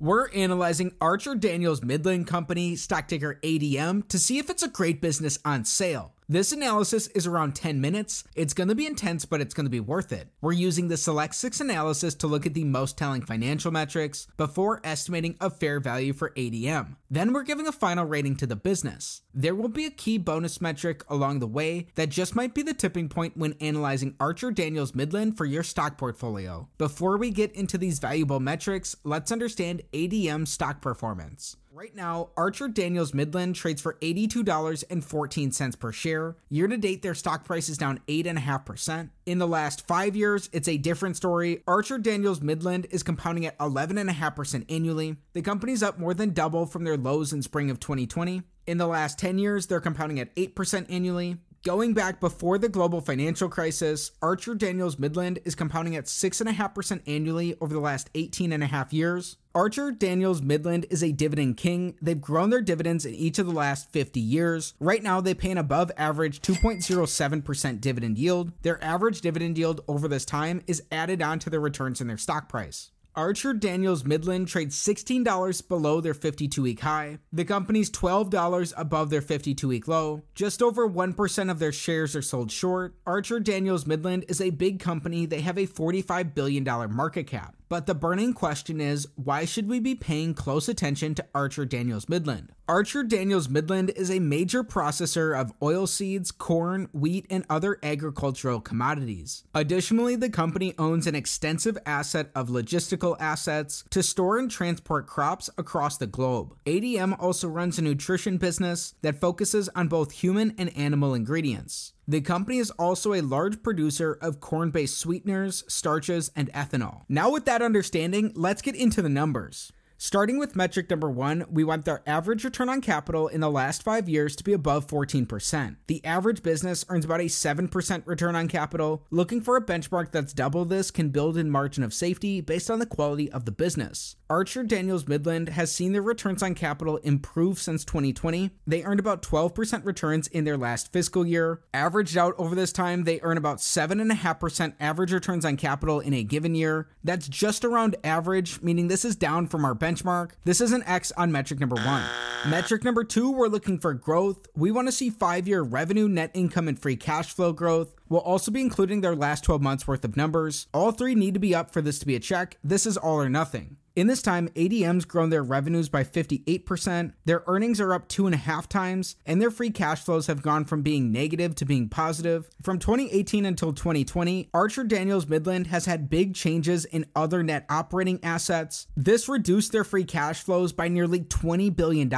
We're analyzing Archer Daniels Midland Company, stock ticker ADM, to see if it's a great business on sale. This analysis is around 10 minutes. It's going to be intense, but it's going to be worth it. We're using the Select 6 analysis to look at the most telling financial metrics before estimating a fair value for ADM. Then we're giving a final rating to the business. There will be a key bonus metric along the way that just might be the tipping point when analyzing Archer Daniels Midland for your stock portfolio. Before we get into these valuable metrics, let's understand ADM stock performance. Right now, Archer Daniels Midland trades for $82.14 per share. Year to date, their stock price is down 8.5%. In the last five years, it's a different story. Archer Daniels Midland is compounding at 11.5% annually. The company's up more than double from their lows in spring of 2020. In the last 10 years, they're compounding at 8% annually. Going back before the global financial crisis, Archer Daniels Midland is compounding at 6.5% annually over the last 18 and a half years. Archer Daniels Midland is a dividend king. They've grown their dividends in each of the last 50 years. Right now, they pay an above average 2.07% dividend yield. Their average dividend yield over this time is added on to their returns in their stock price. Archer Daniels Midland trades $16 below their 52 week high. The company's $12 above their 52 week low. Just over 1% of their shares are sold short. Archer Daniels Midland is a big company. They have a $45 billion market cap. But the burning question is why should we be paying close attention to Archer Daniels Midland? Archer Daniels Midland is a major processor of oilseeds, corn, wheat, and other agricultural commodities. Additionally, the company owns an extensive asset of logistical assets to store and transport crops across the globe. ADM also runs a nutrition business that focuses on both human and animal ingredients. The company is also a large producer of corn based sweeteners, starches, and ethanol. Now, with that understanding, let's get into the numbers. Starting with metric number one, we want their average return on capital in the last five years to be above 14%. The average business earns about a 7% return on capital. Looking for a benchmark that's double this can build in margin of safety based on the quality of the business. Archer Daniels Midland has seen their returns on capital improve since 2020. They earned about 12% returns in their last fiscal year. Averaged out over this time, they earn about 7.5% average returns on capital in a given year. That's just around average, meaning this is down from our benchmark. This is an X on metric number one. Metric number two, we're looking for growth. We want to see five year revenue, net income, and free cash flow growth. We'll also be including their last 12 months worth of numbers. All three need to be up for this to be a check. This is all or nothing. In this time, ADM's grown their revenues by 58%, their earnings are up two and a half times, and their free cash flows have gone from being negative to being positive. From 2018 until 2020, Archer Daniels Midland has had big changes in other net operating assets. This reduced their free cash flows by nearly $20 billion.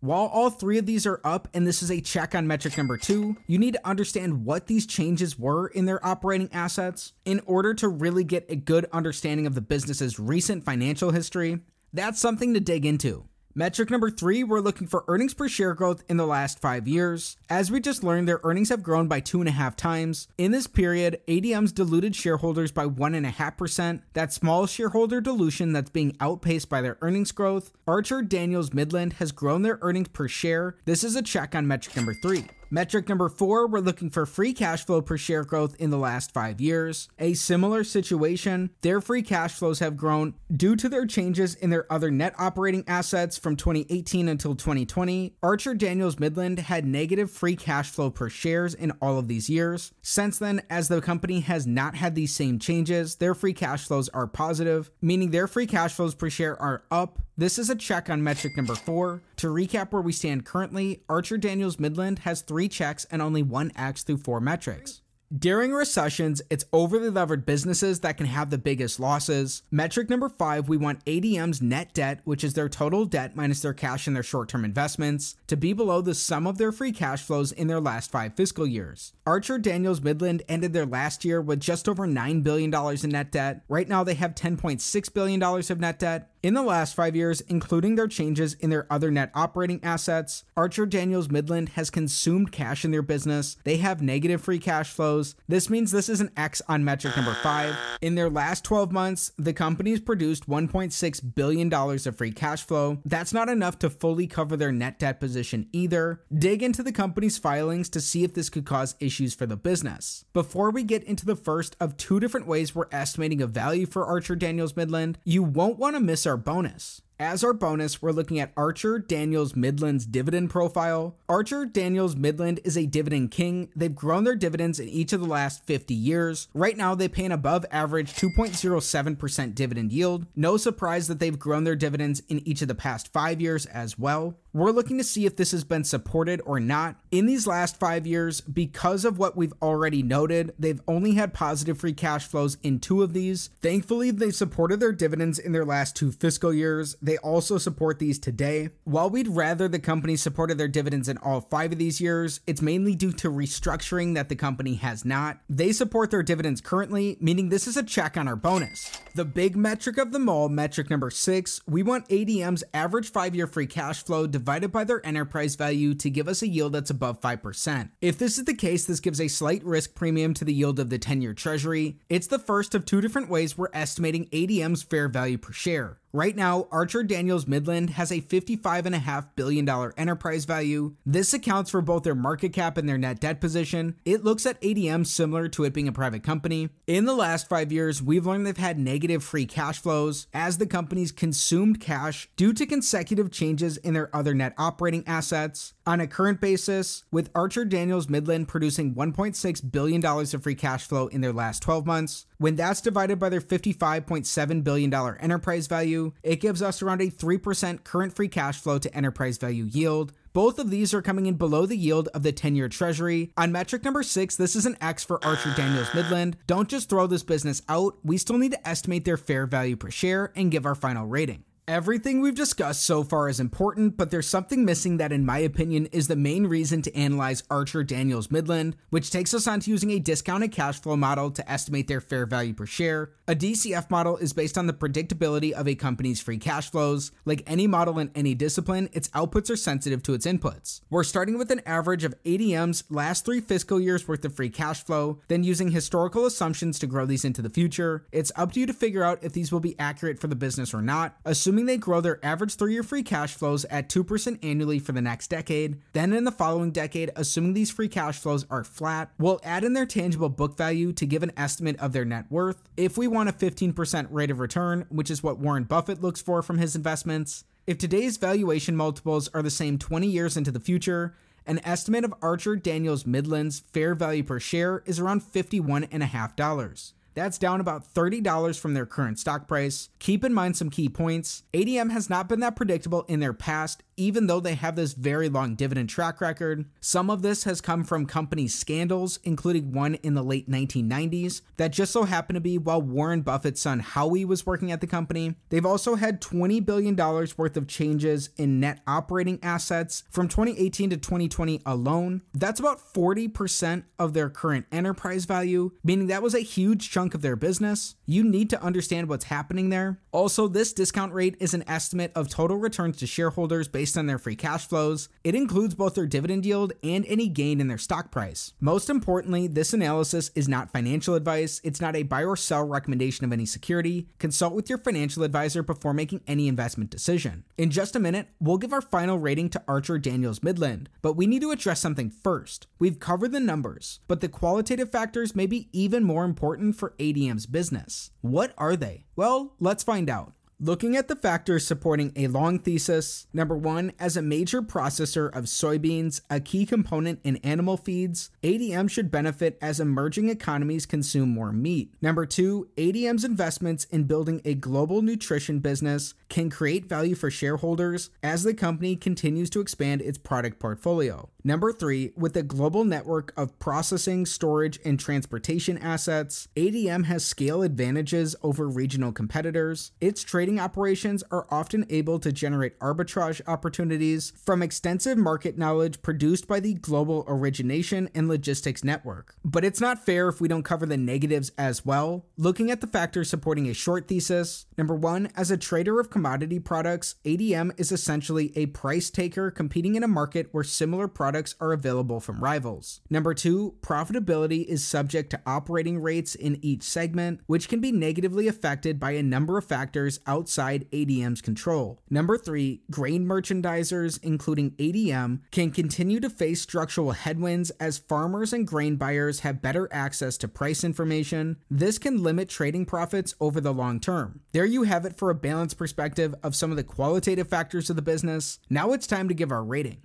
While all three of these are up, and this is a check on metric number two, you need to understand what these changes were in their operating assets in order to really get a good understanding of the business's recent financial history, that's something to dig into. Metric number three, we're looking for earnings per share growth in the last five years. As we just learned, their earnings have grown by two and a half times. In this period, ADM's diluted shareholders by one and a half percent. That small shareholder dilution that's being outpaced by their earnings growth. Archer Daniels Midland has grown their earnings per share. This is a check on metric number three. Metric number four, we're looking for free cash flow per share growth in the last five years. A similar situation, their free cash flows have grown due to their changes in their other net operating assets from 2018 until 2020. Archer Daniels Midland had negative free cash flow per shares in all of these years. Since then, as the company has not had these same changes, their free cash flows are positive, meaning their free cash flows per share are up this is a check on metric number four. To recap where we stand currently, Archer Daniels Midland has three checks and only one X through four metrics. During recessions, it's overly levered businesses that can have the biggest losses. Metric number five, we want ADM's net debt, which is their total debt minus their cash and their short term investments, to be below the sum of their free cash flows in their last five fiscal years. Archer Daniels Midland ended their last year with just over $9 billion in net debt. Right now, they have $10.6 billion of net debt. In the last five years, including their changes in their other net operating assets, Archer Daniels Midland has consumed cash in their business. They have negative free cash flows. This means this is an X on metric number five. In their last 12 months, the company's produced $1.6 billion of free cash flow. That's not enough to fully cover their net debt position either. Dig into the company's filings to see if this could cause issues for the business. Before we get into the first of two different ways we're estimating a value for Archer Daniels Midland, you won't want to miss our bonus. As our bonus, we're looking at Archer Daniels Midland's dividend profile. Archer Daniels Midland is a dividend king. They've grown their dividends in each of the last 50 years. Right now, they pay an above average 2.07% dividend yield. No surprise that they've grown their dividends in each of the past five years as well. We're looking to see if this has been supported or not. In these last five years, because of what we've already noted, they've only had positive free cash flows in two of these. Thankfully, they supported their dividends in their last two fiscal years. They also support these today. While we'd rather the company supported their dividends in all five of these years, it's mainly due to restructuring that the company has not. They support their dividends currently, meaning this is a check on our bonus. The big metric of them all, metric number six, we want ADM's average five year free cash flow divided by their enterprise value to give us a yield that's above 5%. If this is the case, this gives a slight risk premium to the yield of the 10 year treasury. It's the first of two different ways we're estimating ADM's fair value per share. Right now, Archer Daniels Midland has a $55.5 billion enterprise value. This accounts for both their market cap and their net debt position. It looks at ADM similar to it being a private company. In the last five years, we've learned they've had negative free cash flows as the company's consumed cash due to consecutive changes in their other net operating assets. On a current basis, with Archer Daniels Midland producing $1.6 billion of free cash flow in their last 12 months, when that's divided by their $55.7 billion enterprise value, it gives us around a 3% current free cash flow to enterprise value yield. Both of these are coming in below the yield of the 10 year treasury. On metric number six, this is an X for Archer Daniels Midland. Don't just throw this business out, we still need to estimate their fair value per share and give our final rating. Everything we've discussed so far is important, but there's something missing that, in my opinion, is the main reason to analyze Archer Daniels Midland, which takes us on to using a discounted cash flow model to estimate their fair value per share. A DCF model is based on the predictability of a company's free cash flows. Like any model in any discipline, its outputs are sensitive to its inputs. We're starting with an average of ADM's last three fiscal years worth of free cash flow, then using historical assumptions to grow these into the future. It's up to you to figure out if these will be accurate for the business or not, assuming they grow their average three year free cash flows at 2% annually for the next decade. Then, in the following decade, assuming these free cash flows are flat, we'll add in their tangible book value to give an estimate of their net worth. If we want a 15% rate of return, which is what Warren Buffett looks for from his investments, if today's valuation multiples are the same 20 years into the future, an estimate of Archer Daniels Midland's fair value per share is around $51.5. That's down about $30 from their current stock price. Keep in mind some key points. ADM has not been that predictable in their past, even though they have this very long dividend track record. Some of this has come from company scandals, including one in the late 1990s, that just so happened to be while Warren Buffett's son Howie was working at the company. They've also had $20 billion worth of changes in net operating assets from 2018 to 2020 alone. That's about 40% of their current enterprise value, meaning that was a huge chunk of their business, you need to understand what's happening there. Also, this discount rate is an estimate of total returns to shareholders based on their free cash flows. It includes both their dividend yield and any gain in their stock price. Most importantly, this analysis is not financial advice, it's not a buy or sell recommendation of any security. Consult with your financial advisor before making any investment decision. In just a minute, we'll give our final rating to Archer Daniels Midland, but we need to address something first. We've covered the numbers, but the qualitative factors may be even more important for ADM's business. What are they? Well, let's find out. Looking at the factors supporting a long thesis, number one, as a major processor of soybeans, a key component in animal feeds, ADM should benefit as emerging economies consume more meat. Number two, ADM's investments in building a global nutrition business can create value for shareholders as the company continues to expand its product portfolio. Number three, with a global network of processing, storage, and transportation assets, ADM has scale advantages over regional competitors. Its trading operations are often able to generate arbitrage opportunities from extensive market knowledge produced by the global origination and logistics network. But it's not fair if we don't cover the negatives as well. Looking at the factors supporting a short thesis, number one, as a trader of commodity products, ADM is essentially a price taker competing in a market where similar products are available from rivals. Number two, profitability is subject to operating rates in each segment, which can be negatively affected by a number of factors outside ADM's control. Number three, grain merchandisers, including ADM, can continue to face structural headwinds as farmers and grain buyers have better access to price information. This can limit trading profits over the long term. There you have it for a balanced perspective of some of the qualitative factors of the business. Now it's time to give our rating.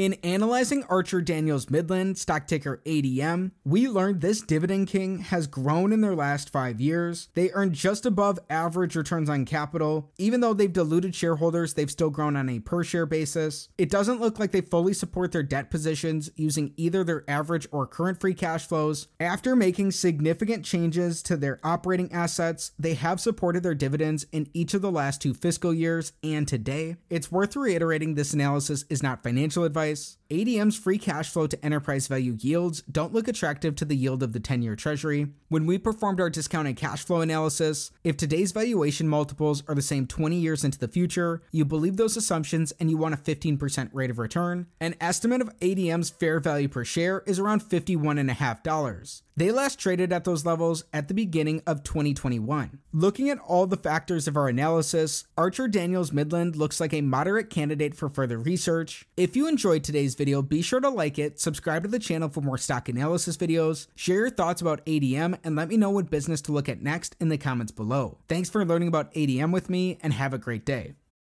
In analyzing Archer Daniels Midland, stock ticker ADM, we learned this dividend king has grown in their last five years. They earned just above average returns on capital. Even though they've diluted shareholders, they've still grown on a per share basis. It doesn't look like they fully support their debt positions using either their average or current free cash flows. After making significant changes to their operating assets, they have supported their dividends in each of the last two fiscal years and today. It's worth reiterating this analysis is not financial advice advice, ADM's free cash flow to enterprise value yields don't look attractive to the yield of the 10 year treasury. When we performed our discounted cash flow analysis, if today's valuation multiples are the same 20 years into the future, you believe those assumptions and you want a 15% rate of return, an estimate of ADM's fair value per share is around $51.5. They last traded at those levels at the beginning of 2021. Looking at all the factors of our analysis, Archer Daniels Midland looks like a moderate candidate for further research. If you enjoyed today's video, be sure to like it, subscribe to the channel for more stock analysis videos, share your thoughts about ADM, and let me know what business to look at next in the comments below. Thanks for learning about ADM with me, and have a great day.